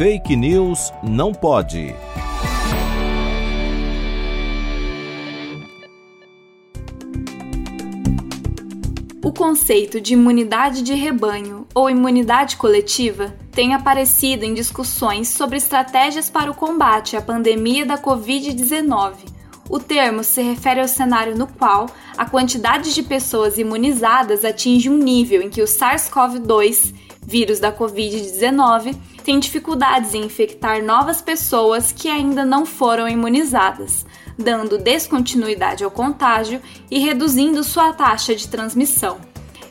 Fake News não pode. O conceito de imunidade de rebanho ou imunidade coletiva tem aparecido em discussões sobre estratégias para o combate à pandemia da Covid-19. O termo se refere ao cenário no qual a quantidade de pessoas imunizadas atinge um nível em que o SARS-CoV-2, vírus da Covid-19, tem dificuldades em infectar novas pessoas que ainda não foram imunizadas, dando descontinuidade ao contágio e reduzindo sua taxa de transmissão.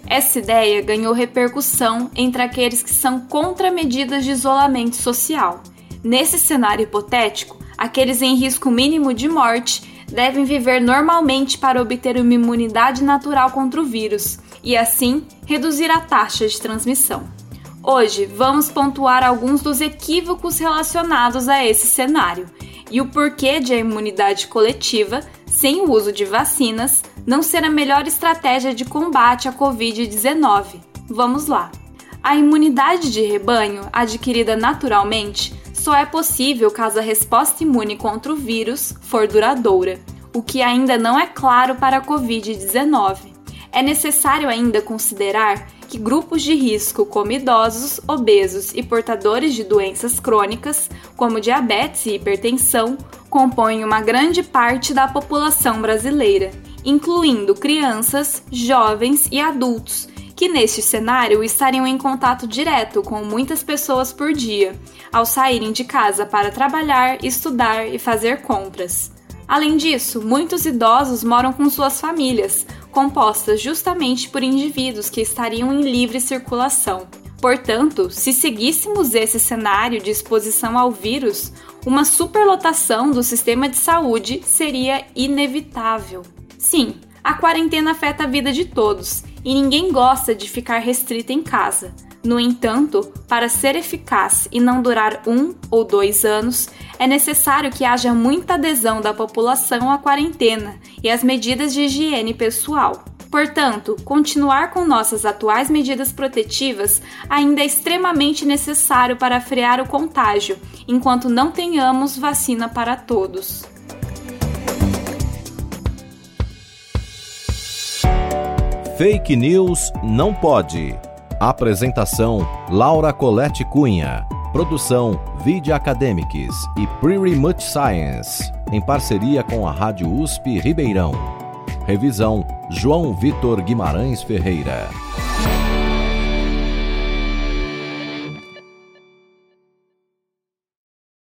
Essa ideia ganhou repercussão entre aqueles que são contra medidas de isolamento social. Nesse cenário hipotético, aqueles em risco mínimo de morte devem viver normalmente para obter uma imunidade natural contra o vírus e, assim, reduzir a taxa de transmissão. Hoje, vamos pontuar alguns dos equívocos relacionados a esse cenário e o porquê de a imunidade coletiva, sem o uso de vacinas, não ser a melhor estratégia de combate à Covid-19. Vamos lá! A imunidade de rebanho, adquirida naturalmente, só é possível caso a resposta imune contra o vírus for duradoura, o que ainda não é claro para a Covid-19. É necessário ainda considerar que grupos de risco, como idosos, obesos e portadores de doenças crônicas, como diabetes e hipertensão, compõem uma grande parte da população brasileira, incluindo crianças, jovens e adultos, que neste cenário estariam em contato direto com muitas pessoas por dia, ao saírem de casa para trabalhar, estudar e fazer compras. Além disso, muitos idosos moram com suas famílias, compostas justamente por indivíduos que estariam em livre circulação. Portanto, se seguíssemos esse cenário de exposição ao vírus, uma superlotação do sistema de saúde seria inevitável. Sim, a quarentena afeta a vida de todos e ninguém gosta de ficar restrito em casa. No entanto, para ser eficaz e não durar um ou dois anos, é necessário que haja muita adesão da população à quarentena e às medidas de higiene pessoal. Portanto, continuar com nossas atuais medidas protetivas ainda é extremamente necessário para frear o contágio, enquanto não tenhamos vacina para todos. Fake News não pode. Apresentação: Laura Colette Cunha. Produção: Video Academics e Pretty Much Science, em parceria com a Rádio USP Ribeirão. Revisão: João Vitor Guimarães Ferreira.